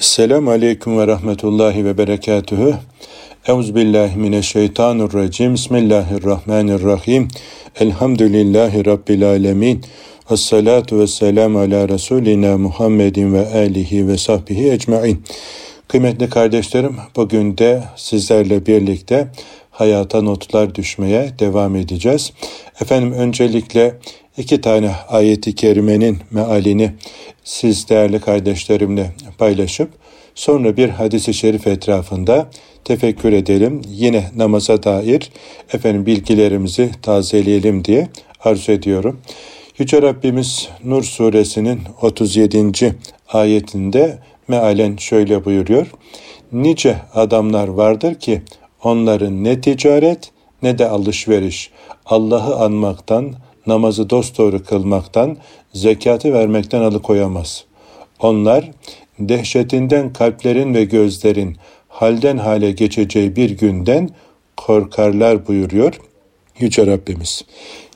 Selamun Aleyküm ve Rahmetullahi ve Berekatühü. Euzubillahimineşşeytanirracim. Bismillahirrahmanirrahim. Elhamdülillahi Rabbil alemin. Ve salatu ve selamu ala Resulina Muhammedin ve alihi ve sahbihi ecmain. Kıymetli kardeşlerim, bugün de sizlerle birlikte hayata notlar düşmeye devam edeceğiz. Efendim öncelikle iki tane ayeti kerimenin mealini siz değerli kardeşlerimle paylaşıp sonra bir hadisi şerif etrafında tefekkür edelim. Yine namaza dair efendim bilgilerimizi tazeleyelim diye arzu ediyorum. Yüce Rabbimiz Nur suresinin 37. ayetinde mealen şöyle buyuruyor. Nice adamlar vardır ki onların ne ticaret ne de alışveriş Allah'ı anmaktan, namazı dosdoğru kılmaktan, zekatı vermekten alıkoyamaz. Onlar dehşetinden kalplerin ve gözlerin halden hale geçeceği bir günden korkarlar buyuruyor Yüce Rabbimiz.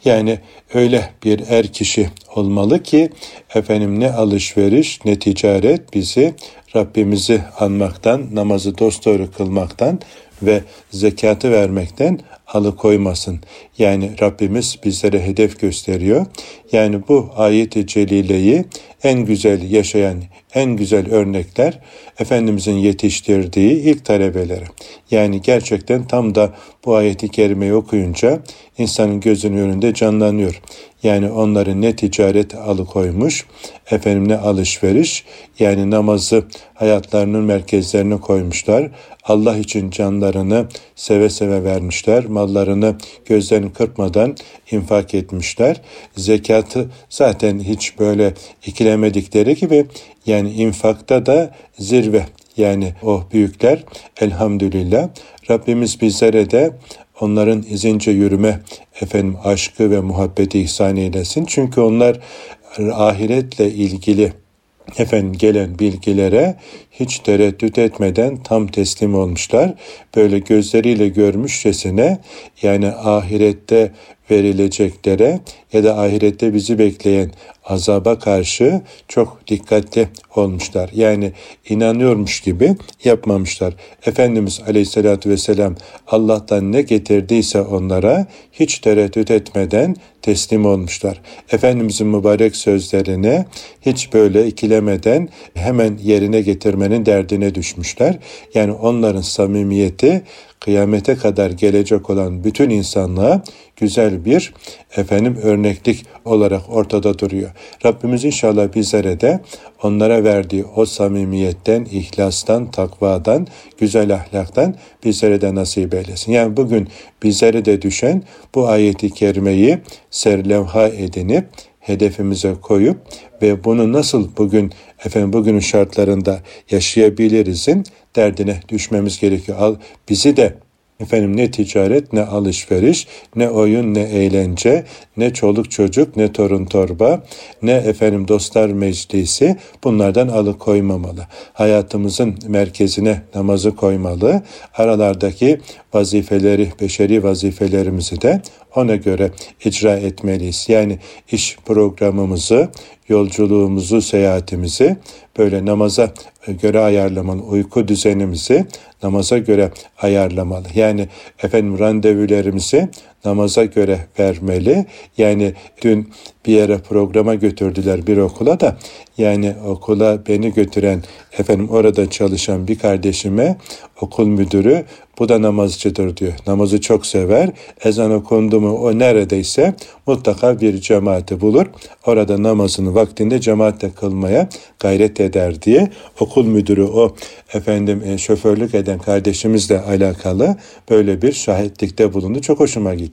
Yani öyle bir er kişi olmalı ki efendim ne alışveriş ne ticaret bizi Rabbimizi anmaktan, namazı dosdoğru kılmaktan ve zekatı vermekten alıkoymasın. Yani Rabbimiz bizlere hedef gösteriyor. Yani bu ayet-i celileyi en güzel yaşayan, en güzel örnekler Efendimizin yetiştirdiği ilk talebeleri. Yani gerçekten tam da bu ayeti kerimeyi okuyunca insanın gözünün önünde canlanıyor. Yani onları ne ticaret alıkoymuş, efendim ne alışveriş, yani namazı hayatlarının merkezlerine koymuşlar. Allah için canlarını seve seve vermişler. Mallarını gözlerini kırpmadan infak etmişler. Zekatı zaten hiç böyle ikilemedikleri gibi yani infakta da zirve. Yani o büyükler elhamdülillah Rabbimiz bizlere de onların izince yürüme efendim aşkı ve muhabbeti ihsan eylesin. Çünkü onlar ahiretle ilgili efendim gelen bilgilere hiç tereddüt etmeden tam teslim olmuşlar. Böyle gözleriyle görmüşçesine yani ahirette verileceklere ya da ahirette bizi bekleyen azaba karşı çok dikkatli olmuşlar. Yani inanıyormuş gibi yapmamışlar. Efendimiz Aleyhisselatü Vesselam Allah'tan ne getirdiyse onlara hiç tereddüt etmeden teslim olmuşlar. Efendimizin mübarek sözlerine hiç böyle ikilemeden hemen yerine getirmenin derdine düşmüşler. Yani onların samimiyeti kıyamete kadar gelecek olan bütün insanlığa güzel bir efendim örneklik olarak ortada duruyor. Rabbimiz inşallah bizlere de onlara verdiği o samimiyetten, ihlastan, takvadan, güzel ahlaktan bizlere de nasip eylesin. Yani bugün bizlere de düşen bu ayeti kerimeyi serlevha edinip hedefimize koyup ve bunu nasıl bugün efendim bugünün şartlarında yaşayabilirizin derdine düşmemiz gerekiyor. Al bizi de Efendim ne ticaret, ne alışveriş, ne oyun, ne eğlence, ne çoluk çocuk, ne torun torba, ne efendim dostlar meclisi bunlardan alıkoymamalı. Hayatımızın merkezine namazı koymalı. Aralardaki vazifeleri, beşeri vazifelerimizi de ona göre icra etmeliyiz. Yani iş programımızı, yolculuğumuzu, seyahatimizi böyle namaza göre ayarlamalı, uyku düzenimizi namaza göre ayarlamalı. Yani efendim randevularımızı namaza göre vermeli. Yani dün bir yere programa götürdüler bir okula da yani okula beni götüren efendim orada çalışan bir kardeşime okul müdürü bu da namazcıdır diyor. Namazı çok sever. Ezan okundu mu o neredeyse mutlaka bir cemaati bulur. Orada namazını vaktinde cemaatle kılmaya gayret eder diye okul müdürü o efendim e, şoförlük eden kardeşimizle alakalı böyle bir şahitlikte bulundu. Çok hoşuma gitti.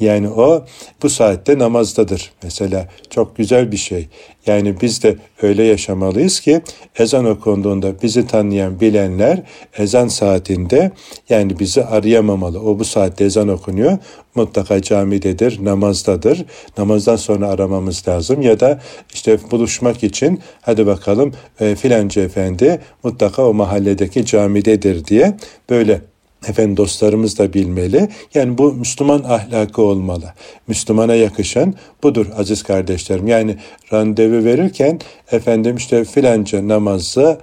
Yani o bu saatte namazdadır. Mesela çok güzel bir şey. Yani biz de öyle yaşamalıyız ki ezan okunduğunda bizi tanıyan bilenler ezan saatinde yani bizi arayamamalı. O bu saatte ezan okunuyor. Mutlaka camidedir, namazdadır. Namazdan sonra aramamız lazım ya da işte buluşmak için hadi bakalım e, filanca efendi mutlaka o mahalledeki camidedir diye böyle efendim dostlarımız da bilmeli. Yani bu Müslüman ahlakı olmalı. Müslümana yakışan budur aziz kardeşlerim. Yani randevu verirken efendim işte filanca namazı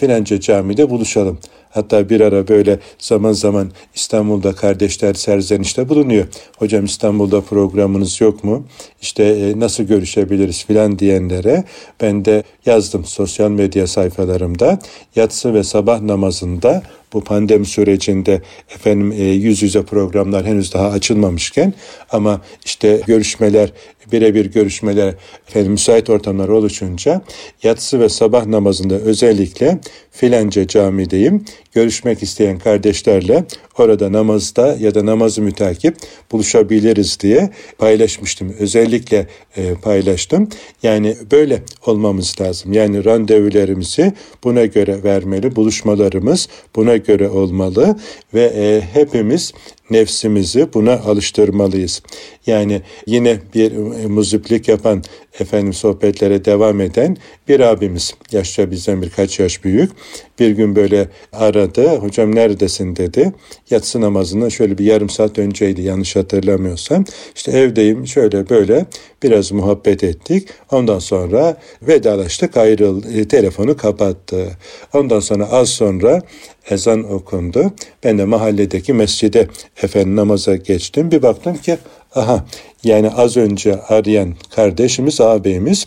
filanca camide buluşalım. Hatta bir ara böyle zaman zaman İstanbul'da kardeşler serzenişte bulunuyor. Hocam İstanbul'da programınız yok mu? İşte e, nasıl görüşebiliriz filan diyenlere ben de yazdım sosyal medya sayfalarımda. Yatsı ve sabah namazında bu pandemi sürecinde efendim e, yüz yüze programlar henüz daha açılmamışken ama işte görüşmeler birebir görüşmeler efendim müsait ortamlar oluşunca yatsı ve sabah namazında özellikle filanca camideyim görüşmek isteyen kardeşlerle orada namazda ya da namazı mütakip buluşabiliriz diye paylaşmıştım. Özellikle e, paylaştım. Yani böyle olmamız lazım. Yani randevularımızı buna göre vermeli, buluşmalarımız buna göre olmalı ve e, hepimiz nefsimizi buna alıştırmalıyız. Yani yine bir muziplik yapan efendim sohbetlere devam eden bir abimiz yaşça bizden birkaç yaş büyük bir gün böyle aradı hocam neredesin? dedi. Yatsı namazından şöyle bir yarım saat önceydi yanlış hatırlamıyorsam. İşte evdeyim şöyle böyle biraz muhabbet ettik. Ondan sonra vedalaştık ayrıldı e, telefonu kapattı. Ondan sonra az sonra ezan okundu. Ben de mahalledeki mescide efendim namaza geçtim. Bir baktım ki aha yani az önce arayan kardeşimiz, ağabeyimiz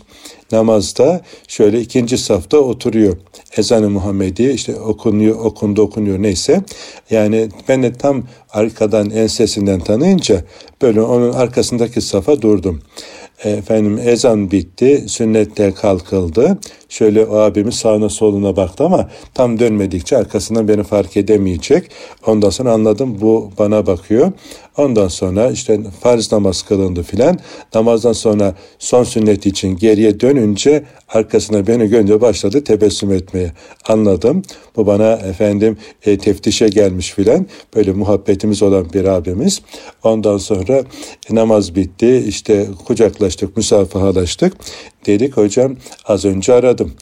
namazda şöyle ikinci safta oturuyor. Ezan-ı Muhammedi işte okunuyor, okundu okunuyor neyse. Yani ben de tam arkadan ensesinden tanıyınca böyle onun arkasındaki safa durdum. Efendim ezan bitti, sünnetler kalkıldı. Şöyle o abimiz sağına soluna baktı ama tam dönmedikçe arkasından beni fark edemeyecek. Ondan sonra anladım bu bana bakıyor. Ondan sonra işte farz namaz kılındı filan. Namazdan sonra son sünnet için geriye dönünce arkasına beni görünce başladı tebessüm etmeye. Anladım. Bu bana efendim e, teftişe gelmiş filan. Böyle muhabbetimiz olan bir abimiz. Ondan sonra e, namaz bitti. İşte kucaklaştık, müsafahalaştık. Dedik hocam az önce aradım.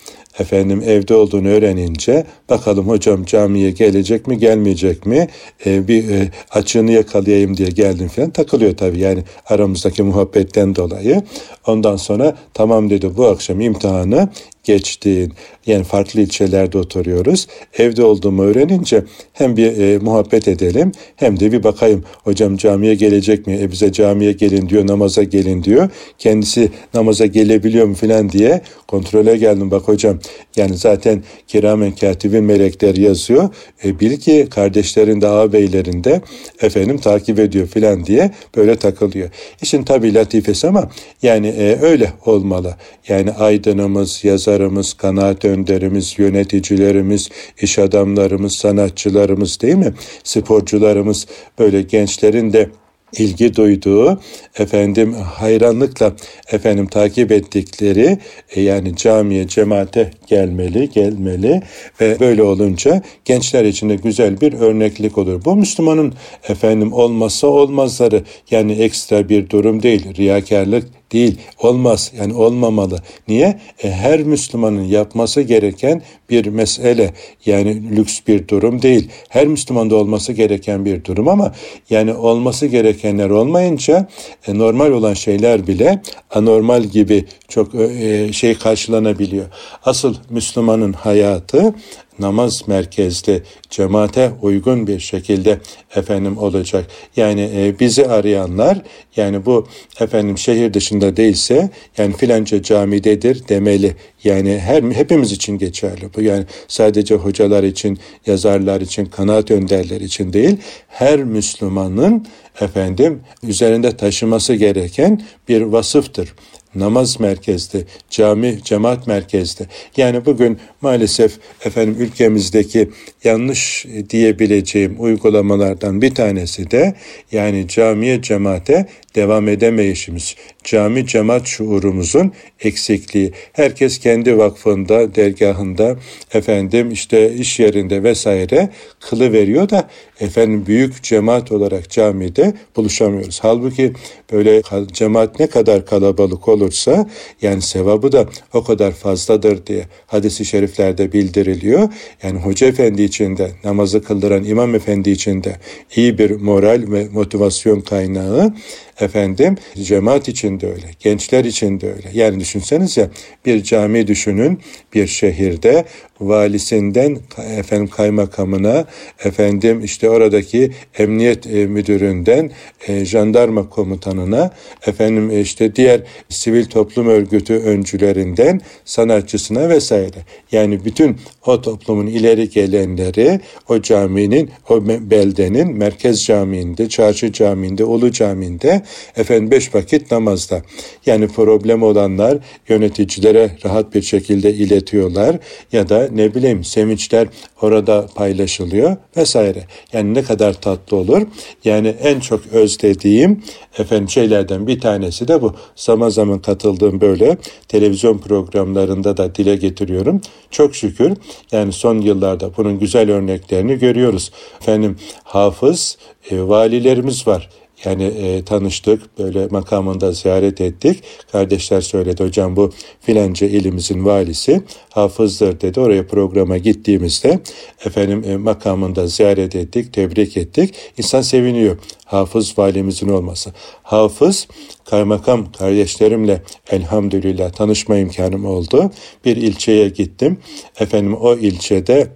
Efendim evde olduğunu öğrenince bakalım hocam camiye gelecek mi gelmeyecek mi e, bir e, açığını yakalayayım diye geldim falan takılıyor tabii yani aramızdaki muhabbetten dolayı. Ondan sonra tamam dedi bu akşam imtihanı geçtin. Yani farklı ilçelerde oturuyoruz. Evde olduğumu öğrenince hem bir e, muhabbet edelim hem de bir bakayım hocam camiye gelecek mi? E bize camiye gelin diyor, namaza gelin diyor. Kendisi namaza gelebiliyor mu filan diye kontrole geldim. Bak hocam yani zaten kiramen katibin melekler yazıyor. E, bil ki kardeşlerin de ağabeylerin de efendim takip ediyor filan diye böyle takılıyor. İşin tabi latifesi ama yani e, öyle olmalı. Yani aydınımız, yazarımız, kanaat önderimiz, yöneticilerimiz, iş adamlarımız, sanatçılarımız değil mi? Sporcularımız böyle gençlerin de ilgi duyduğu, efendim hayranlıkla efendim takip ettikleri e, yani camiye, cemaate gelmeli, gelmeli ve böyle olunca gençler için de güzel bir örneklik olur. Bu Müslümanın efendim olmazsa olmazları yani ekstra bir durum değil, riyakarlık değil, olmaz yani olmamalı. Niye? E, her Müslümanın yapması gereken bir mesele yani lüks bir durum değil. Her Müslümanda olması gereken bir durum ama yani olması gerekenler olmayınca e, normal olan şeyler bile anormal gibi çok e, şey karşılanabiliyor. Asıl Müslümanın hayatı namaz merkezli cemaate uygun bir şekilde efendim olacak. Yani e, bizi arayanlar yani bu efendim şehir dışında değilse yani filanca camidedir demeli. Yani her hepimiz için geçerli. Bu yani sadece hocalar için, yazarlar için, kanaat önderler için değil. Her Müslümanın efendim üzerinde taşıması gereken bir vasıftır namaz merkezde, cami, cemaat merkezde. Yani bugün maalesef efendim ülkemizdeki yanlış diyebileceğim uygulamalardan bir tanesi de yani camiye, cemaate devam edemeyişimiz, cami cemaat şuurumuzun eksikliği. Herkes kendi vakfında, dergahında, efendim işte iş yerinde vesaire kılı veriyor da efendim büyük cemaat olarak camide buluşamıyoruz. Halbuki böyle cemaat ne kadar kalabalık olursa yani sevabı da o kadar fazladır diye hadisi şeriflerde bildiriliyor. Yani hoca efendi için de namazı kıldıran imam efendi için de iyi bir moral ve motivasyon kaynağı efendim cemaat için de öyle, gençler için de öyle. Yani düşünsenize bir cami düşünün bir şehirde valisinden efendim kaymakamına, efendim işte oradaki emniyet e, müdüründen e, jandarma komutanına, efendim e, işte diğer sivil toplum örgütü öncülerinden sanatçısına vesaire. Yani bütün o toplumun ileri gelenleri o caminin, o beldenin merkez camiinde, çarşı camiinde, ulu camiinde efendim beş vakit namazda. Yani problem olanlar yöneticilere rahat bir şekilde iletiyorlar ya da ne bileyim sevinçler orada paylaşılıyor vesaire. Yani ne kadar tatlı olur. Yani en çok özlediğim efendim şeylerden bir tanesi de bu. Zaman zaman katıldığım böyle televizyon programlarında da dile getiriyorum. Çok şükür yani son yıllarda bunun güzel örneklerini görüyoruz. Efendim hafız e, valilerimiz var. Yani e, tanıştık, böyle makamında ziyaret ettik. Kardeşler söyledi hocam bu filanca ilimizin valisi hafızdır dedi. Oraya programa gittiğimizde efendim e, makamında ziyaret ettik, tebrik ettik. İnsan seviniyor hafız valimizin olması. Hafız kaymakam kardeşlerimle elhamdülillah tanışma imkanım oldu. Bir ilçeye gittim. Efendim o ilçede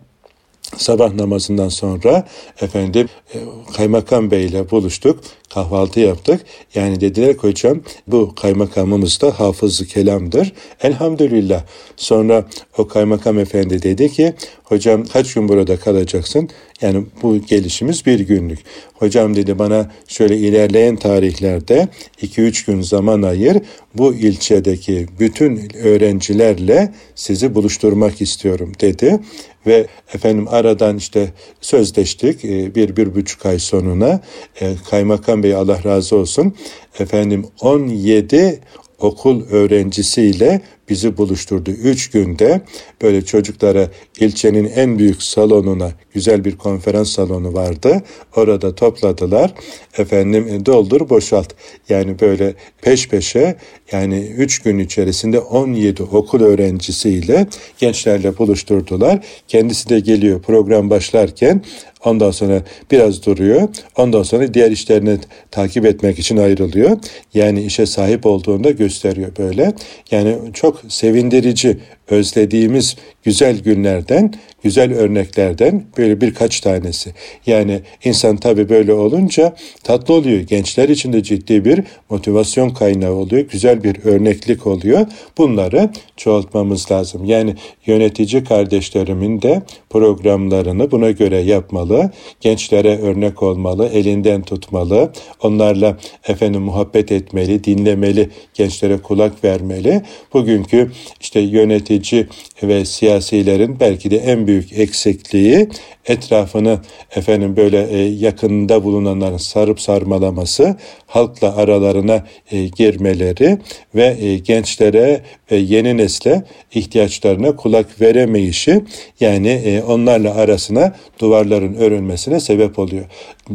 sabah namazından sonra efendim e, kaymakam bey ile buluştuk. Kahvaltı yaptık. Yani dediler ki hocam bu kaymakamımız da hafızı kelamdır. Elhamdülillah. Sonra o kaymakam efendi dedi ki hocam kaç gün burada kalacaksın? Yani bu gelişimiz bir günlük. Hocam dedi bana şöyle ilerleyen tarihlerde 2-3 gün zaman ayır. Bu ilçedeki bütün öğrencilerle sizi buluşturmak istiyorum dedi ve efendim aradan işte sözleştik e, bir, bir buçuk ay sonuna e, kaymakam bey Allah razı olsun. Efendim 17 okul öğrencisiyle bizi buluşturdu. Üç günde böyle çocuklara ilçenin en büyük salonuna güzel bir konferans salonu vardı. Orada topladılar. Efendim e, doldur boşalt. Yani böyle peş peşe yani üç gün içerisinde 17 okul öğrencisiyle gençlerle buluşturdular. Kendisi de geliyor program başlarken Ondan sonra biraz duruyor. Ondan sonra diğer işlerini takip etmek için ayrılıyor. Yani işe sahip olduğunda gösteriyor böyle. Yani çok sevindirici özlediğimiz güzel günlerden, güzel örneklerden böyle birkaç tanesi. Yani insan tabii böyle olunca tatlı oluyor. Gençler için de ciddi bir motivasyon kaynağı oluyor. Güzel bir örneklik oluyor. Bunları çoğaltmamız lazım. Yani yönetici kardeşlerimin de programlarını buna göre yapmalı. Gençlere örnek olmalı, elinden tutmalı. Onlarla efendim muhabbet etmeli, dinlemeli, gençlere kulak vermeli. Bugünkü işte yönetici ve siyasilerin belki de en büyük eksikliği etrafını efendim böyle e, yakında bulunanların sarıp sarmalaması, halkla aralarına e, girmeleri ve e, gençlere ve yeni nesle ihtiyaçlarına kulak veremeyişi yani e, onlarla arasına duvarların örülmesine sebep oluyor.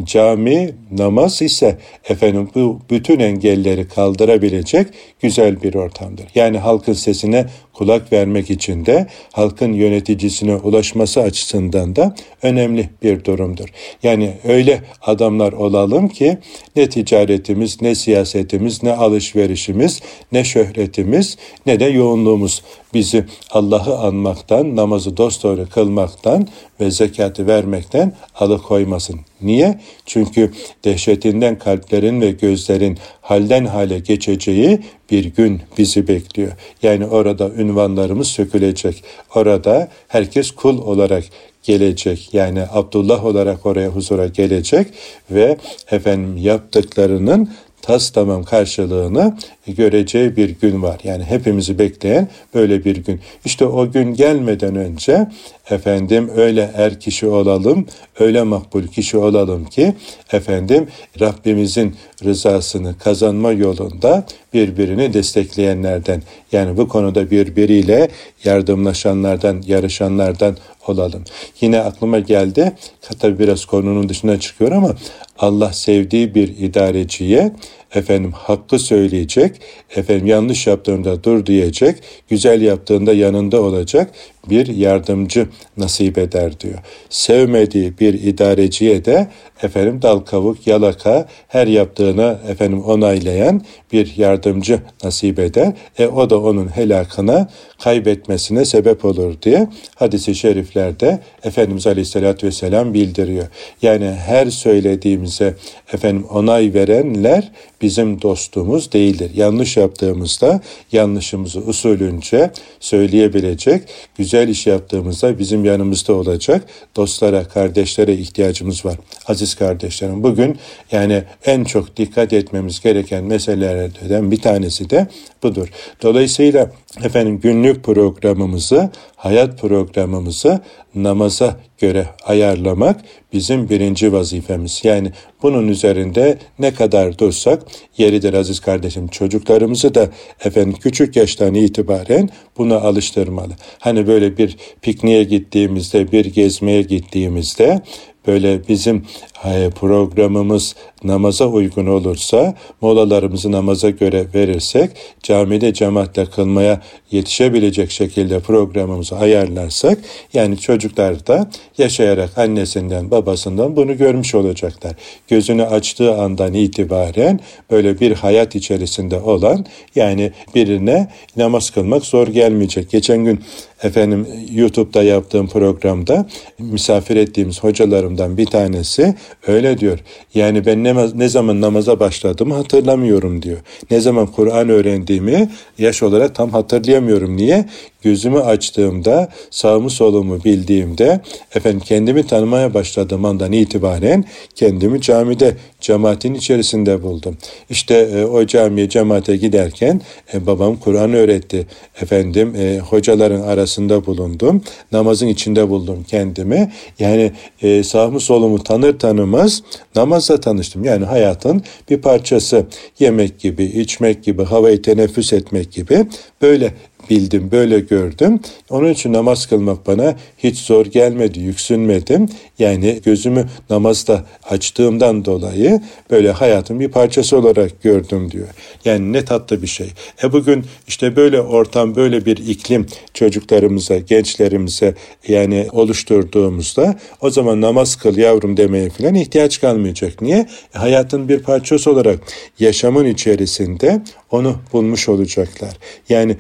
Cami, namaz ise efendim bu bütün engelleri kaldırabilecek güzel bir ortamdır. Yani halkın sesine kulak vermek için de halkın yöneticisine ulaşması açısından da önemli bir durumdur. Yani öyle adamlar olalım ki ne ticaretimiz, ne siyasetimiz, ne alışverişimiz, ne şöhretimiz, ne de yoğunluğumuz bizi Allah'ı anmaktan, namazı dosdoğru kılmaktan ve zekatı vermekten alıkoymasın. Niye? Çünkü dehşetinden kalplerin ve gözlerin halden hale geçeceği bir gün bizi bekliyor. Yani orada ünvanlarımız sökülecek. Orada herkes kul olarak gelecek. Yani Abdullah olarak oraya huzura gelecek ve efendim yaptıklarının tas tamam karşılığını göreceği bir gün var. Yani hepimizi bekleyen böyle bir gün. İşte o gün gelmeden önce efendim öyle er kişi olalım, öyle makbul kişi olalım ki efendim Rabbimizin rızasını kazanma yolunda birbirini destekleyenlerden yani bu konuda birbiriyle yardımlaşanlardan, yarışanlardan olalım. Yine aklıma geldi, tabi biraz konunun dışına çıkıyor ama Allah sevdiği bir idareciye efendim hakkı söyleyecek, efendim yanlış yaptığında dur diyecek, güzel yaptığında yanında olacak bir yardımcı nasip eder diyor. Sevmediği bir idareciye de efendim dal kavuk yalaka her yaptığına efendim onaylayan bir yardımcı nasip eder. E o da onun helakına kaybetmesine sebep olur diye hadisi şeriflerde Efendimiz Aleyhisselatü Vesselam bildiriyor. Yani her söylediğimize efendim onay verenler bizim dostumuz değildir. Yanlış yaptığımızda yanlışımızı usulünce söyleyebilecek, güzel iş yaptığımızda bizim yanımızda olacak dostlara, kardeşlere ihtiyacımız var. Aziz kardeşlerim bugün yani en çok dikkat etmemiz gereken meselelerden bir tanesi de budur. Dolayısıyla efendim günlük programımızı, hayat programımızı namaza göre ayarlamak bizim birinci vazifemiz. Yani bunun üzerinde ne kadar dursak yeridir aziz kardeşim. Çocuklarımızı da efendim küçük yaştan itibaren buna alıştırmalı. Hani böyle bir pikniğe gittiğimizde, bir gezmeye gittiğimizde böyle bizim e, programımız namaza uygun olursa, molalarımızı namaza göre verirsek, camide cemaatle kılmaya yetişebilecek şekilde programımızı ayarlarsak, yani çocuklar da yaşayarak annesinden, babasından bunu görmüş olacaklar. Gözünü açtığı andan itibaren böyle bir hayat içerisinde olan, yani birine namaz kılmak zor gelmeyecek. Geçen gün efendim YouTube'da yaptığım programda misafir ettiğimiz hocalarımdan bir tanesi öyle diyor. Yani ben ne, ne zaman namaza başladığımı hatırlamıyorum diyor. Ne zaman Kur'an öğrendiğimi yaş olarak tam hatırlayamıyorum. Niye? Gözümü açtığımda, sağımı solumu bildiğimde, efendim kendimi tanımaya başladığım andan itibaren kendimi camide, cemaatin içerisinde buldum. İşte e, o camiye, cemaate giderken e, babam Kur'an öğretti. Efendim e, hocaların arasında bulundum. Namazın içinde buldum kendimi. Yani e, sağımı solumu tanır tanımaz namazla tanıştım. Yani hayatın bir parçası. Yemek gibi, içmek gibi, havayı teneffüs etmek gibi böyle bildim, böyle gördüm. Onun için namaz kılmak bana hiç zor gelmedi, yüksünmedim. Yani gözümü namazda açtığımdan dolayı böyle hayatın bir parçası olarak gördüm diyor. Yani ne tatlı bir şey. E bugün işte böyle ortam, böyle bir iklim çocuklarımıza, gençlerimize yani oluşturduğumuzda o zaman namaz kıl yavrum demeye falan ihtiyaç kalmayacak. Niye? E, hayatın bir parçası olarak yaşamın içerisinde onu bulmuş olacaklar. Yani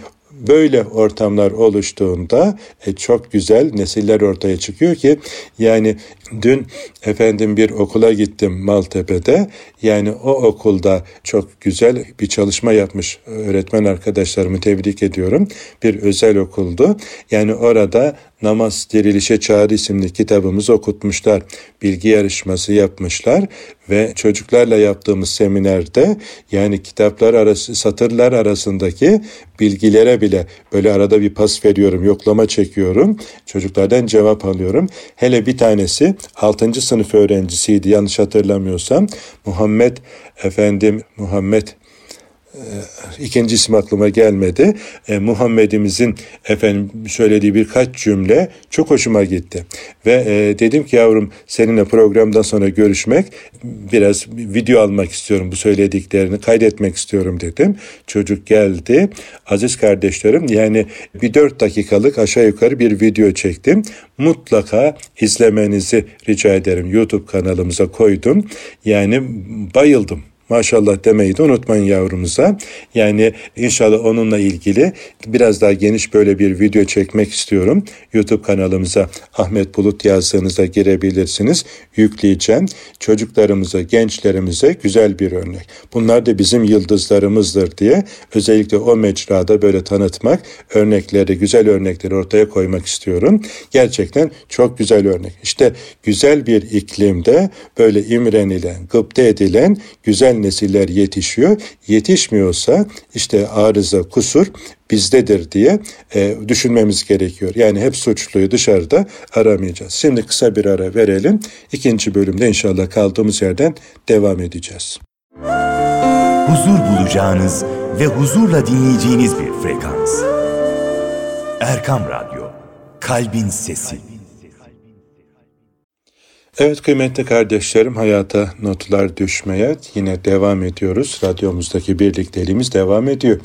böyle ortamlar oluştuğunda e, çok güzel nesiller ortaya çıkıyor ki yani dün efendim bir okula gittim Maltepe'de yani o okulda çok güzel bir çalışma yapmış öğretmen arkadaşlarımı tebrik ediyorum. Bir özel okuldu. Yani orada Namaz Dirilişe Çağrı isimli kitabımızı okutmuşlar. Bilgi yarışması yapmışlar ve çocuklarla yaptığımız seminerde yani kitaplar arası satırlar arasındaki bilgilere bile böyle arada bir pas veriyorum, yoklama çekiyorum. Çocuklardan cevap alıyorum. Hele bir tanesi 6. sınıf öğrencisiydi yanlış hatırlamıyorsam. Muhammed efendim Muhammed ikinci isim aklıma gelmedi. E, Muhammed'imizin efendim söylediği birkaç cümle çok hoşuma gitti. Ve e, dedim ki yavrum seninle programdan sonra görüşmek biraz video almak istiyorum bu söylediklerini kaydetmek istiyorum dedim. Çocuk geldi. Aziz kardeşlerim yani bir dört dakikalık aşağı yukarı bir video çektim. Mutlaka izlemenizi rica ederim. YouTube kanalımıza koydum. Yani bayıldım maşallah demeyi de unutmayın yavrumuza. Yani inşallah onunla ilgili biraz daha geniş böyle bir video çekmek istiyorum. YouTube kanalımıza Ahmet Bulut yazdığınızda girebilirsiniz. Yükleyeceğim. Çocuklarımıza, gençlerimize güzel bir örnek. Bunlar da bizim yıldızlarımızdır diye özellikle o mecrada böyle tanıtmak, örnekleri, güzel örnekleri ortaya koymak istiyorum. Gerçekten çok güzel örnek. İşte güzel bir iklimde böyle imrenilen, gıpta edilen nesiller yetişiyor. Yetişmiyorsa işte arıza, kusur bizdedir diye e, düşünmemiz gerekiyor. Yani hep suçluyu dışarıda aramayacağız. Şimdi kısa bir ara verelim. İkinci bölümde inşallah kaldığımız yerden devam edeceğiz. Huzur bulacağınız ve huzurla dinleyeceğiniz bir frekans. Erkam Radyo, Kalbin Sesi. Evet kıymetli kardeşlerim hayata notlar düşmeye yine devam ediyoruz. Radyomuzdaki birlikteliğimiz devam ediyor.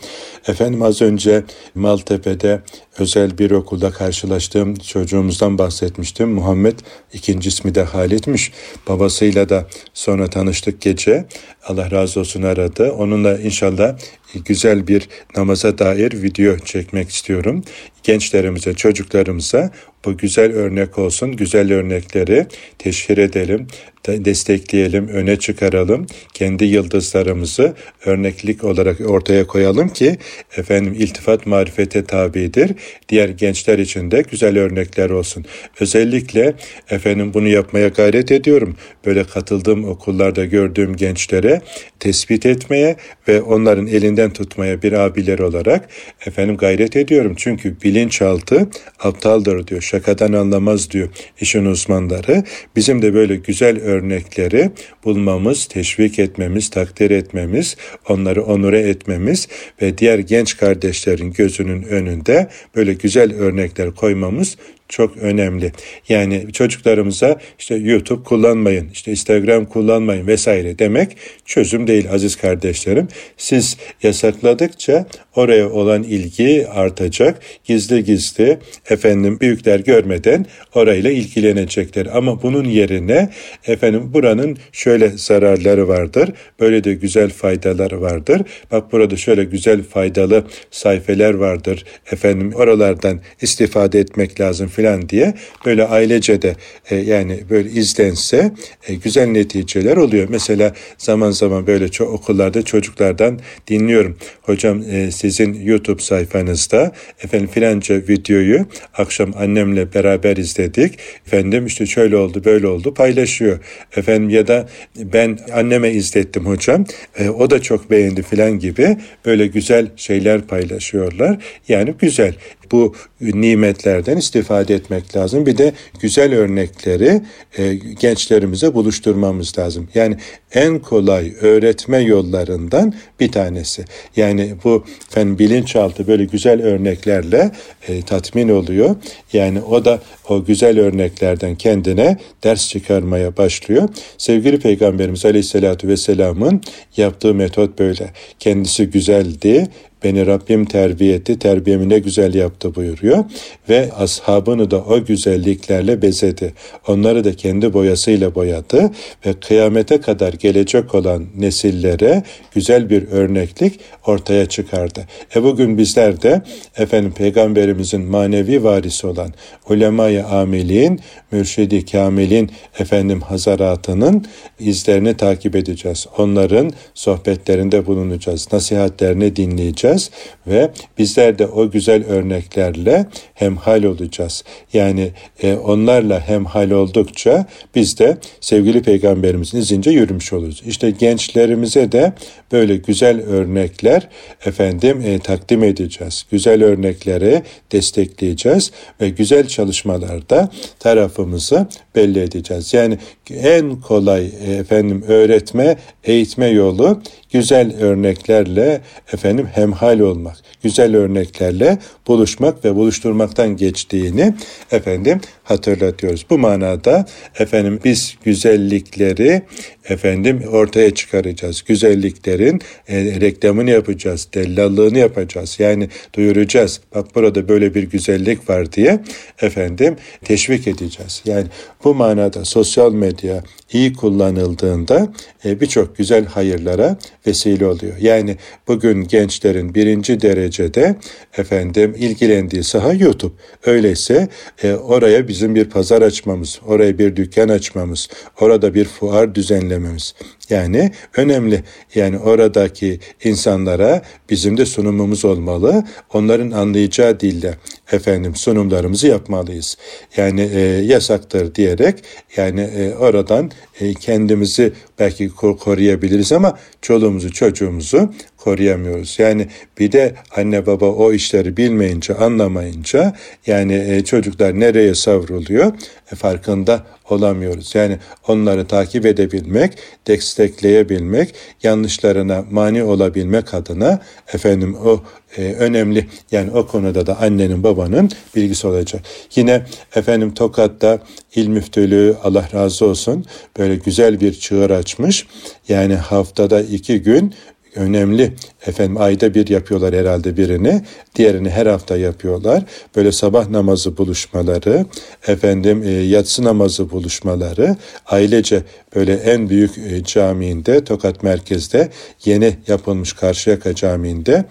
Efendim az önce Maltepe'de özel bir okulda karşılaştığım çocuğumuzdan bahsetmiştim. Muhammed ikinci ismi de Halit'miş. Babasıyla da sonra tanıştık gece. Allah razı olsun aradı. Onunla inşallah güzel bir namaza dair video çekmek istiyorum. Gençlerimize, çocuklarımıza bu güzel örnek olsun. Güzel örnekleri teşhir edelim, destekleyelim, öne çıkaralım. Kendi yıldızlarımızı örneklik olarak ortaya koyalım ki efendim iltifat marifete tabidir. Diğer gençler için de güzel örnekler olsun. Özellikle efendim bunu yapmaya gayret ediyorum. Böyle katıldığım okullarda gördüğüm gençlere tespit etmeye ve onların elinden tutmaya bir abiler olarak efendim gayret ediyorum. Çünkü bilinçaltı aptaldır diyor. Şakadan anlamaz diyor işin uzmanları. Bizim de böyle güzel örnekleri bulmamız, teşvik etmemiz, takdir etmemiz, onları onure etmemiz ve diğer genç kardeşlerin gözünün önünde böyle güzel örnekler koymamız çok önemli. Yani çocuklarımıza işte YouTube kullanmayın, işte Instagram kullanmayın vesaire demek çözüm değil aziz kardeşlerim. Siz yasakladıkça oraya olan ilgi artacak. Gizli gizli efendim büyükler görmeden orayla ilgilenecekler. Ama bunun yerine efendim buranın şöyle zararları vardır. Böyle de güzel faydaları vardır. Bak burada şöyle güzel faydalı sayfeler vardır. Efendim oralardan istifade etmek lazım filan diye böyle ailece de e, yani böyle izlense e, güzel neticeler oluyor. Mesela zaman zaman böyle çok okullarda çocuklardan dinliyorum. Hocam e, sizin YouTube sayfanızda efendim filanca videoyu akşam annemle beraber izledik. Efendim işte şöyle oldu böyle oldu paylaşıyor. Efendim ya da ben anneme izlettim hocam. E, o da çok beğendi filan gibi böyle güzel şeyler paylaşıyorlar. Yani güzel bu nimetlerden istifade etmek lazım. Bir de güzel örnekleri e, gençlerimize buluşturmamız lazım. Yani en kolay öğretme yollarından bir tanesi. Yani bu fen bilinçaltı böyle güzel örneklerle e, tatmin oluyor. Yani o da o güzel örneklerden kendine ders çıkarmaya başlıyor. Sevgili Peygamberimiz Aleyhisselatü Vesselam'ın yaptığı metot böyle. Kendisi güzeldi, Beni Rabbim terbiye etti, terbiyemi ne güzel yaptı buyuruyor. Ve ashabını da o güzelliklerle bezedi. Onları da kendi boyasıyla boyadı ve kıyamete kadar gelecek olan nesillere güzel bir örneklik ortaya çıkardı. E bugün bizler de efendim peygamberimizin manevi varisi olan ulemayı amilin, mürşidi kamilin efendim hazaratının izlerini takip edeceğiz. Onların sohbetlerinde bulunacağız. Nasihatlerini dinleyeceğiz ve bizler de o güzel örneklerle hemhal olacağız. Yani e, onlarla hemhal oldukça biz de sevgili peygamberimizin izince yürümüş oluruz. İşte gençlerimize de böyle güzel örnekler efendim e, takdim edeceğiz. Güzel örnekleri destekleyeceğiz ve güzel çalışmalarda tarafımızı belli edeceğiz. Yani en kolay e, efendim öğretme, eğitme yolu güzel örneklerle efendim hemhal olmak, güzel örneklerle buluşmak ve buluşturmaktan geçtiğini efendim hatırlatıyoruz. Bu manada efendim biz güzellikleri efendim ortaya çıkaracağız. Güzelliklerin e, reklamını yapacağız, dellallığını yapacağız. Yani duyuracağız. Bak burada böyle bir güzellik var diye efendim teşvik edeceğiz. Yani bu manada sosyal medya iyi kullanıldığında e, birçok güzel hayırlara vesile oluyor. Yani bugün gençlerin birinci derecede efendim ilgilendiği saha YouTube. Öyleyse e, oraya bizim bir pazar açmamız, oraya bir dükkan açmamız, orada bir fuar düzenlememiz. Yani önemli. Yani oradaki insanlara bizim de sunumumuz olmalı. Onların anlayacağı dille efendim sunumlarımızı yapmalıyız. Yani e, yasaktır diyerek yani e, oradan e, kendimizi belki koruyabiliriz ama çoluğumuzu çocuğumuzu koruyamıyoruz. Yani bir de anne baba o işleri bilmeyince, anlamayınca yani e, çocuklar nereye savruluyor e, farkında olamıyoruz. Yani onları takip edebilmek, destekleyebilmek, yanlışlarına mani olabilmek adına efendim o e, önemli. Yani o konuda da annenin babanın bilgisi olacak. Yine efendim Tokat'ta il müftülüğü Allah razı olsun böyle güzel bir çığır açmış. Yani haftada iki gün önemli. Efendim ayda bir yapıyorlar herhalde birini. Diğerini her hafta yapıyorlar. Böyle sabah namazı buluşmaları, efendim e, yatsı namazı buluşmaları ailece böyle en büyük e, camiinde Tokat merkezde yeni yapılmış Karşıyaka Camii'nde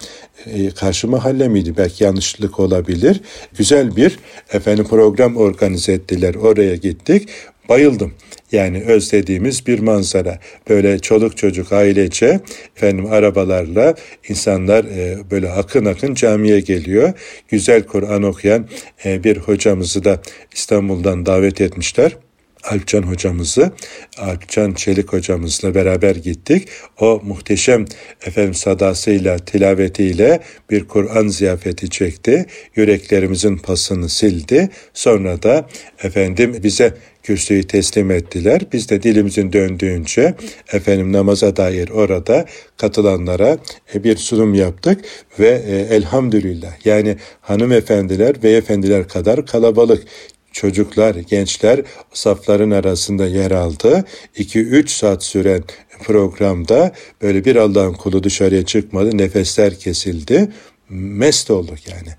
e, karşı mahalle miydi? Belki yanlışlık olabilir. Güzel bir efendim program organize ettiler. Oraya gittik. Bayıldım. Yani özlediğimiz bir manzara. Böyle çoluk çocuk ailece efendim arabalarla insanlar e, böyle akın akın camiye geliyor. Güzel Kur'an okuyan e, bir hocamızı da İstanbul'dan davet etmişler. Alpcan hocamızı, Alpcan Çelik hocamızla beraber gittik. O muhteşem efendim sadasıyla, tilavetiyle bir Kur'an ziyafeti çekti. Yüreklerimizin pasını sildi. Sonra da efendim bize kürsüyü teslim ettiler. Biz de dilimizin döndüğünce efendim namaza dair orada katılanlara e, bir sunum yaptık ve e, elhamdülillah yani hanımefendiler, beyefendiler kadar kalabalık çocuklar, gençler safların arasında yer aldı. 2-3 saat süren programda böyle bir Allah'ın kulu dışarıya çıkmadı, nefesler kesildi mest olduk yani.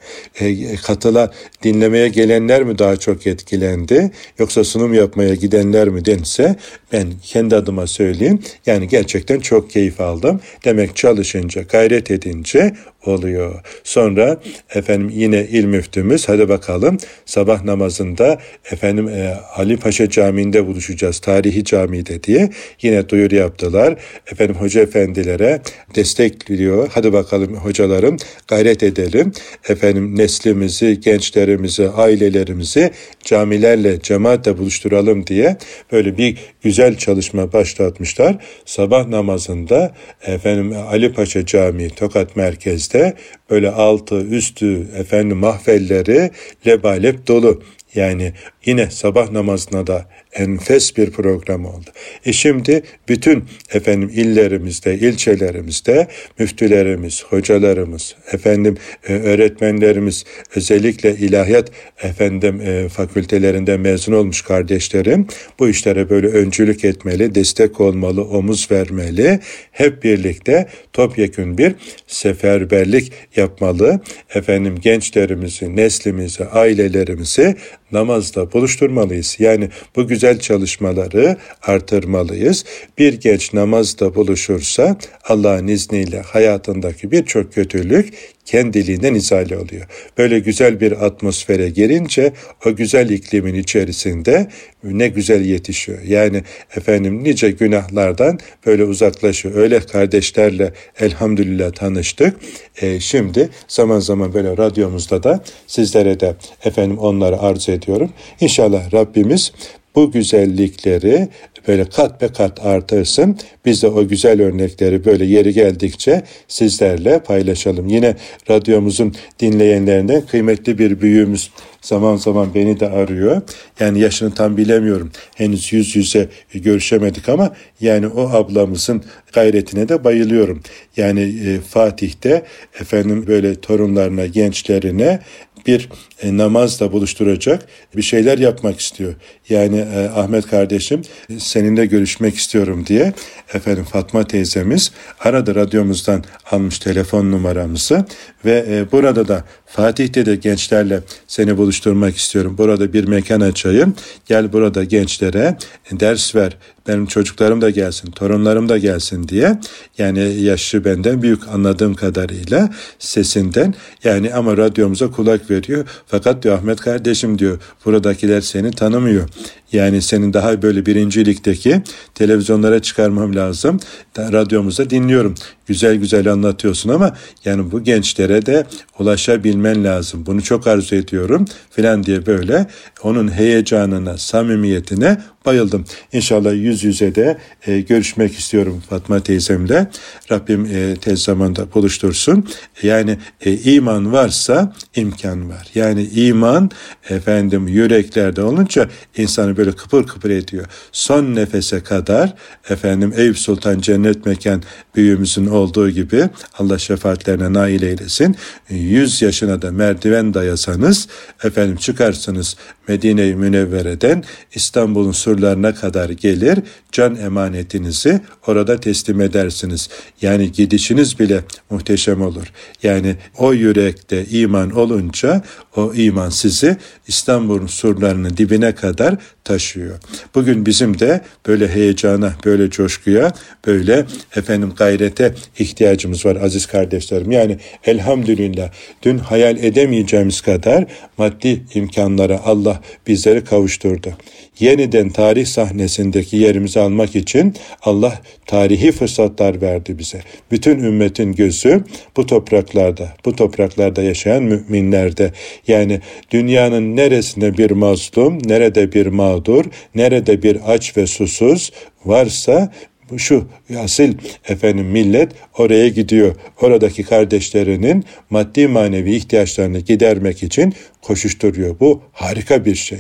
E, katıla dinlemeye gelenler mi daha çok etkilendi yoksa sunum yapmaya gidenler mi dense ben kendi adıma söyleyeyim. Yani gerçekten çok keyif aldım. Demek çalışınca, gayret edince oluyor. Sonra efendim yine il müftümüz hadi bakalım sabah namazında efendim e, Ali Paşa Camii'nde buluşacağız. Tarihi camide diye yine duyuru yaptılar. Efendim hoca efendilere destekliyor. Hadi bakalım hocalarım gayret edelim. Efendim neslimizi, gençlerimizi, ailelerimizi camilerle, cemaatle buluşturalım diye böyle bir güzel çalışma başlatmışlar. Sabah namazında efendim Ali Paşa Camii Tokat merkezde böyle altı üstü efendim mahvelleri lebalep dolu. Yani yine sabah namazına da enfes bir program oldu. E şimdi bütün efendim illerimizde, ilçelerimizde müftülerimiz, hocalarımız, efendim e, öğretmenlerimiz, özellikle ilahiyat efendim e, fakültelerinde mezun olmuş kardeşlerim bu işlere böyle öncülük etmeli, destek olmalı, omuz vermeli. Hep birlikte topyekün bir seferberlik yapmalı. Efendim gençlerimizi, neslimizi, ailelerimizi namazda buluşturmalıyız. Yani bu güzel çalışmaları artırmalıyız. Bir genç namazda buluşursa Allah'ın izniyle hayatındaki birçok kötülük kendiliğinden izale oluyor. Böyle güzel bir atmosfere girince o güzel iklimin içerisinde ne güzel yetişiyor. Yani efendim nice günahlardan böyle uzaklaşıyor. Öyle kardeşlerle elhamdülillah tanıştık. E, şimdi zaman zaman böyle radyomuzda da sizlere de efendim onları arz ediyorum. İnşallah Rabbimiz bu güzellikleri böyle kat be kat artırsın. Biz de o güzel örnekleri böyle yeri geldikçe sizlerle paylaşalım. Yine radyomuzun dinleyenlerinden kıymetli bir büyüğümüz zaman zaman beni de arıyor. Yani yaşını tam bilemiyorum. Henüz yüz yüze görüşemedik ama yani o ablamızın gayretine de bayılıyorum. Yani e, Fatih'te efendim böyle torunlarına, gençlerine bir e, namazla buluşturacak bir şeyler yapmak istiyor. Yani e, Ahmet kardeşim seninle görüşmek istiyorum diye efendim Fatma teyzemiz arada radyomuzdan almış telefon numaramızı ve e, burada da Fatih'te de gençlerle seni buluşturmak istiyorum. Burada bir mekan açayım. Gel burada gençlere ders ver. Benim çocuklarım da gelsin, torunlarım da gelsin diye. Yani yaşı benden büyük anladığım kadarıyla sesinden. Yani ama radyomuza kulak veriyor. Fakat diyor Ahmet kardeşim diyor buradakiler seni tanımıyor. Yani senin daha böyle birincilikteki televizyonlara çıkarmam lazım. Radyomuzda dinliyorum. Güzel güzel anlatıyorsun ama yani bu gençlere de ulaşabilmen lazım. Bunu çok arzu ediyorum filan diye böyle onun heyecanına, samimiyetine bayıldım. İnşallah yüz yüze de e, görüşmek istiyorum Fatma teyzemle. Rabbim e, tez zamanda buluştursun. Yani e, iman varsa imkan var. Yani iman efendim yüreklerde olunca insanı böyle kıpır kıpır ediyor. Son nefese kadar efendim Eyüp Sultan cennet mekan büyüğümüzün olduğu gibi Allah şefaatlerine nail eylesin. Yüz yaşına da merdiven dayasanız efendim çıkarsınız Medine-i Münevvere'den İstanbul'un surlarına kadar gelir, can emanetinizi orada teslim edersiniz. Yani gidişiniz bile muhteşem olur. Yani o yürekte iman olunca o iman sizi İstanbul'un surlarının dibine kadar taşıyor. Bugün bizim de böyle heyecana, böyle coşkuya, böyle efendim gayrete ihtiyacımız var aziz kardeşlerim. Yani elhamdülillah dün hayal edemeyeceğimiz kadar maddi imkanlara Allah bizleri kavuşturdu. Yeniden tarih sahnesindeki yerimizi almak için Allah tarihi fırsatlar verdi bize. Bütün ümmetin gözü bu topraklarda, bu topraklarda yaşayan müminlerde. Yani dünyanın neresinde bir mazlum, nerede bir mağdur, nerede bir aç ve susuz varsa şu asil efendim millet oraya gidiyor. Oradaki kardeşlerinin maddi manevi ihtiyaçlarını gidermek için koşuşturuyor. Bu harika bir şey.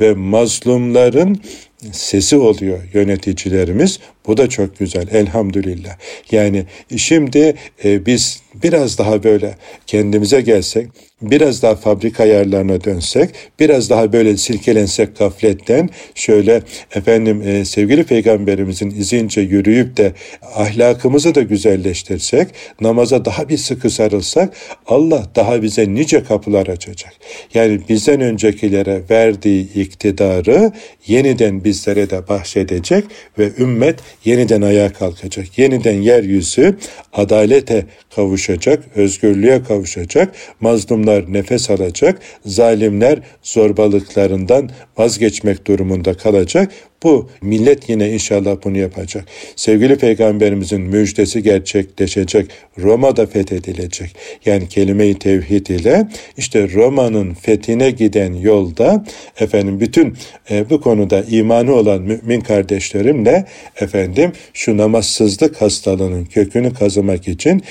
Ve mazlumların sesi oluyor yöneticilerimiz. Bu da çok güzel elhamdülillah. Yani şimdi e, biz biraz daha böyle kendimize gelsek, biraz daha fabrika ayarlarına dönsek, biraz daha böyle silkelensek gafletten şöyle efendim e, sevgili peygamberimizin izince yürüyüp de ahlakımızı da güzelleştirsek, namaza daha bir sıkı sarılsak Allah daha bize nice kapılar açacak. Yani bizden öncekilere verdiği iktidarı yeniden bizlere de bahşedecek ve ümmet yeniden ayağa kalkacak. Yeniden yeryüzü adalete kavuşacak, özgürlüğe kavuşacak, mazlumlar nefes alacak, zalimler zorbalıklarından vazgeçmek durumunda kalacak bu millet yine inşallah bunu yapacak. Sevgili peygamberimizin müjdesi gerçekleşecek. Roma da fethedilecek. Yani kelime-i tevhid ile işte Roma'nın fethine giden yolda efendim bütün e, bu konuda imanı olan mümin kardeşlerimle efendim şu namazsızlık hastalığının kökünü kazımak için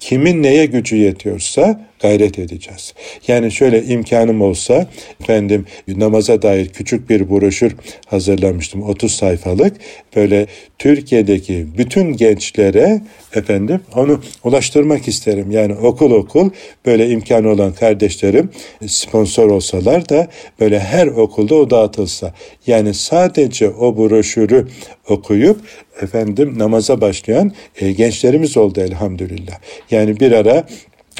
kimin neye gücü yetiyorsa gayret edeceğiz. Yani şöyle imkanım olsa efendim namaza dair küçük bir broşür hazırlamıştım 30 sayfalık böyle Türkiye'deki bütün gençlere efendim onu ulaştırmak isterim. Yani okul okul böyle imkanı olan kardeşlerim sponsor olsalar da böyle her okulda o dağıtılsa. Yani sadece o broşürü okuyup efendim namaza başlayan e, gençlerimiz oldu elhamdülillah. Yani bir ara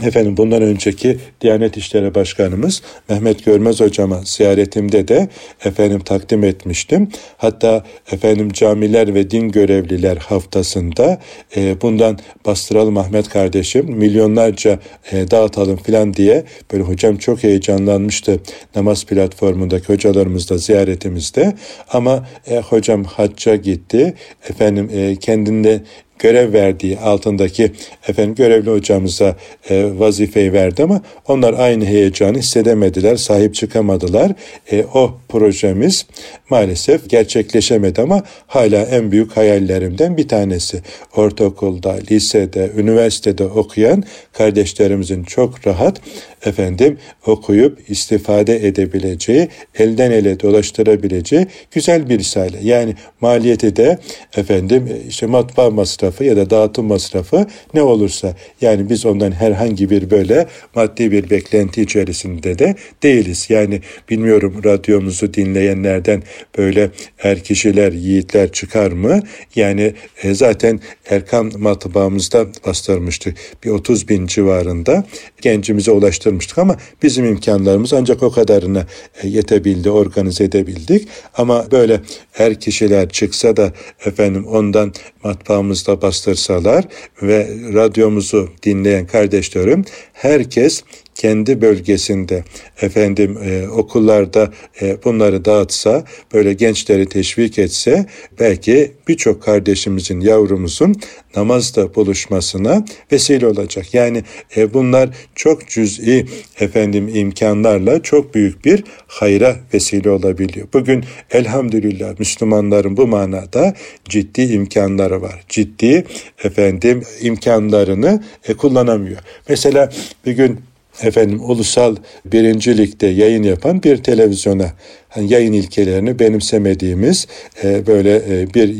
Efendim bundan önceki Diyanet İşleri Başkanımız Mehmet Görmez hocama ziyaretimde de efendim takdim etmiştim. Hatta efendim camiler ve din görevliler haftasında e, bundan bastıralım Ahmet kardeşim milyonlarca e, dağıtalım filan diye böyle hocam çok heyecanlanmıştı namaz platformundaki hocalarımızla ziyaretimizde ama e, hocam hacca gitti efendim e, kendinde görev verdiği altındaki efendim görevli hocamıza e, vazifeyi verdi ama onlar aynı heyecanı hissedemediler, sahip çıkamadılar. E, o projemiz maalesef gerçekleşemedi ama hala en büyük hayallerimden bir tanesi. Ortaokulda, lisede, üniversitede okuyan kardeşlerimizin çok rahat efendim okuyup istifade edebileceği, elden ele dolaştırabileceği güzel bir risale. Yani maliyeti de efendim işte matbaa masrafı ya da dağıtım masrafı ne olursa yani biz ondan herhangi bir böyle maddi bir beklenti içerisinde de değiliz. Yani bilmiyorum radyomuzu dinleyenlerden böyle er kişiler, yiğitler çıkar mı? Yani e, zaten Erkam matbaamızda bastırmıştık. Bir 30 bin civarında gencimize ulaştırmıştık ama bizim imkanlarımız ancak o kadarına e, yetebildi, organize edebildik. Ama böyle her kişiler çıksa da efendim ondan matbaamızda bastırsalar ve radyomuzu dinleyen kardeşlerim herkes kendi bölgesinde efendim e, okullarda e, bunları dağıtsa böyle gençleri teşvik etse belki birçok kardeşimizin yavrumuzun namazda buluşmasına vesile olacak. Yani e, bunlar çok cüz'i efendim imkanlarla çok büyük bir hayra vesile olabiliyor. Bugün elhamdülillah Müslümanların bu manada ciddi imkanları var. Ciddi efendim imkanlarını e, kullanamıyor. Mesela bir gün efendim ulusal birincilikte yayın yapan bir televizyona hani yayın ilkelerini benimsemediğimiz e, böyle e, bir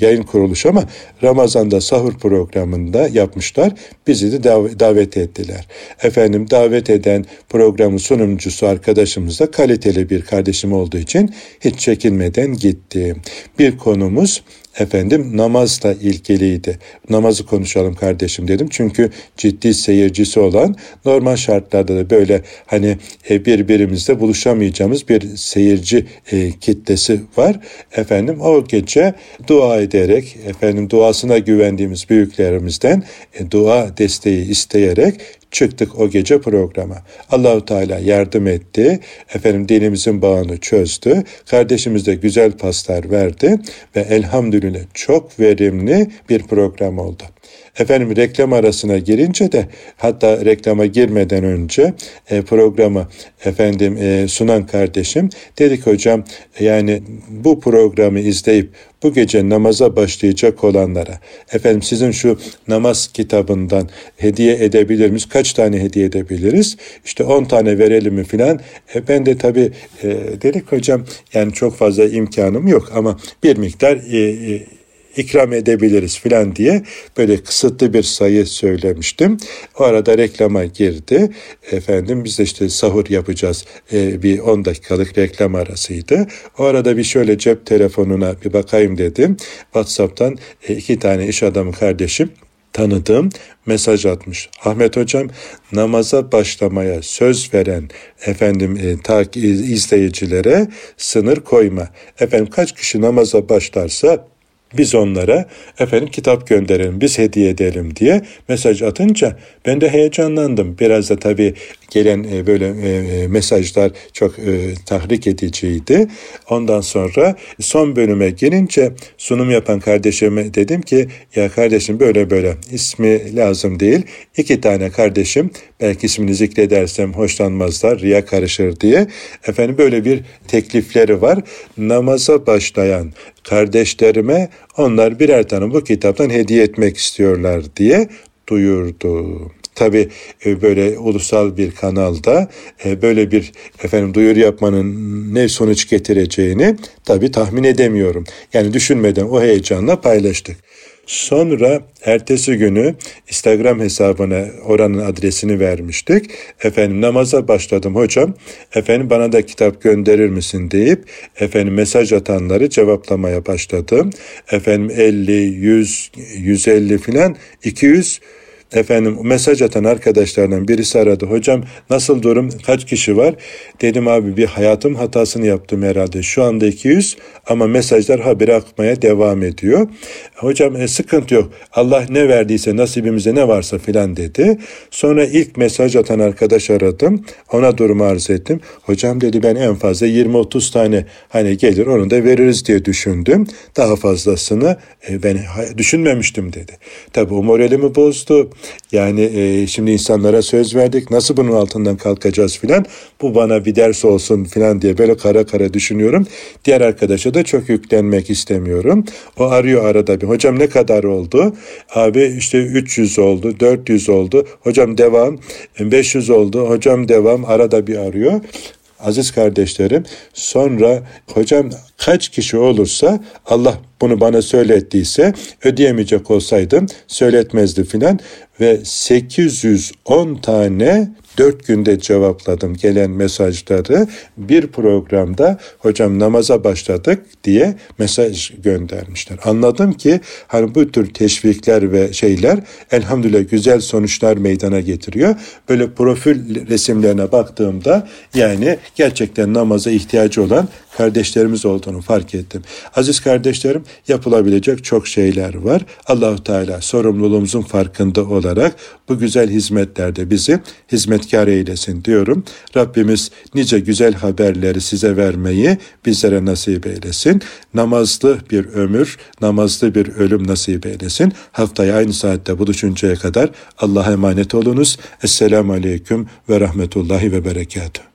yayın kuruluşu ama Ramazan'da sahur programında yapmışlar. Bizi de dav- davet ettiler. Efendim davet eden programın sunumcusu arkadaşımız da kaliteli bir kardeşim olduğu için hiç çekinmeden gitti. Bir konumuz efendim namazla ilgiliydi. Namazı konuşalım kardeşim dedim. Çünkü ciddi seyircisi olan normal şartlarda da böyle hani e, birbirimizle buluşamayacağımız bir seyirci e, kitlesi var. Efendim o gece dua ederek efendim duasına güvendiğimiz büyüklerimizden e, dua desteği isteyerek çıktık o gece programa. Allahu Teala yardım etti. Efendim dinimizin bağını çözdü. Kardeşimiz de güzel paslar verdi ve elhamdülillah çok verimli bir program oldu. Efendim reklam arasına girince de hatta reklama girmeden önce e, programı efendim e, sunan kardeşim dedik hocam yani bu programı izleyip bu gece namaza başlayacak olanlara efendim sizin şu namaz kitabından hediye edebilir miyiz? Kaç tane hediye edebiliriz? İşte 10 tane verelim mi filan. E, ben de tabii e, dedik hocam yani çok fazla imkanım yok ama bir miktar e, e, ikram edebiliriz filan diye böyle kısıtlı bir sayı söylemiştim. O arada reklama girdi. Efendim biz de işte sahur yapacağız. Ee, bir 10 dakikalık reklam arasıydı. O arada bir şöyle cep telefonuna bir bakayım dedim. WhatsApp'tan e, iki tane iş adamı kardeşim tanıdığım mesaj atmış. Ahmet hocam namaza başlamaya söz veren efendim e, ta, izleyicilere sınır koyma. Efendim kaç kişi namaza başlarsa biz onlara efendim kitap gönderelim, biz hediye edelim diye mesaj atınca ben de heyecanlandım. Biraz da tabii gelen e, böyle e, e, mesajlar çok e, tahrik ediciydi. Ondan sonra son bölüme gelince sunum yapan kardeşime dedim ki ya kardeşim böyle böyle ismi lazım değil. İki tane kardeşim belki ismini zikredersem hoşlanmazlar, riya karışır diye. Efendim böyle bir teklifleri var. Namaza başlayan kardeşlerime onlar birer tane bu kitaptan hediye etmek istiyorlar diye duyurdu. Tabi e, böyle ulusal bir kanalda e, böyle bir efendim duyuru yapmanın ne sonuç getireceğini tabi tahmin edemiyorum. Yani düşünmeden o heyecanla paylaştık. Sonra ertesi günü Instagram hesabına oranın adresini vermiştik. Efendim namaza başladım hocam. Efendim bana da kitap gönderir misin deyip efendim mesaj atanları cevaplamaya başladım. Efendim 50, 100, 150 filan 200 Efendim mesaj atan arkadaşlardan birisi aradı. Hocam nasıl durum? Kaç kişi var? Dedim abi bir hayatım hatasını yaptım herhalde. Şu anda 200 ama mesajlar habire akmaya devam ediyor. Hocam e, sıkıntı yok. Allah ne verdiyse nasibimize ne varsa filan dedi. Sonra ilk mesaj atan arkadaş aradım. Ona durumu arz ettim. Hocam dedi ben en fazla 20-30 tane hani gelir onu da veririz diye düşündüm. Daha fazlasını e, ben düşünmemiştim dedi. Tabii o moralimi bozdu. Yani e, şimdi insanlara söz verdik nasıl bunun altından kalkacağız filan. Bu bana bir ders olsun filan diye böyle kara kara düşünüyorum. Diğer arkadaşa da çok yüklenmek istemiyorum. O arıyor arada bir hocam ne kadar oldu? Abi işte 300 oldu 400 oldu. Hocam devam 500 oldu. Hocam devam arada bir arıyor. Aziz kardeşlerim sonra hocam kaç kişi olursa Allah bunu bana söylettiyse ödeyemeyecek olsaydım söyletmezdi filan ve 810 tane dört günde cevapladım gelen mesajları bir programda hocam namaza başladık diye mesaj göndermişler. Anladım ki hani bu tür teşvikler ve şeyler elhamdülillah güzel sonuçlar meydana getiriyor. Böyle profil resimlerine baktığımda yani gerçekten namaza ihtiyacı olan kardeşlerimiz olduğunu fark ettim. Aziz kardeşlerim yapılabilecek çok şeyler var. Allahu Teala sorumluluğumuzun farkında olan olarak bu güzel hizmetlerde bizi hizmetkar eylesin diyorum. Rabbimiz nice güzel haberleri size vermeyi bizlere nasip eylesin. Namazlı bir ömür, namazlı bir ölüm nasip eylesin. Haftaya aynı saatte buluşuncaya kadar Allah'a emanet olunuz. Esselamu Aleyküm ve Rahmetullahi ve Berekatuhu.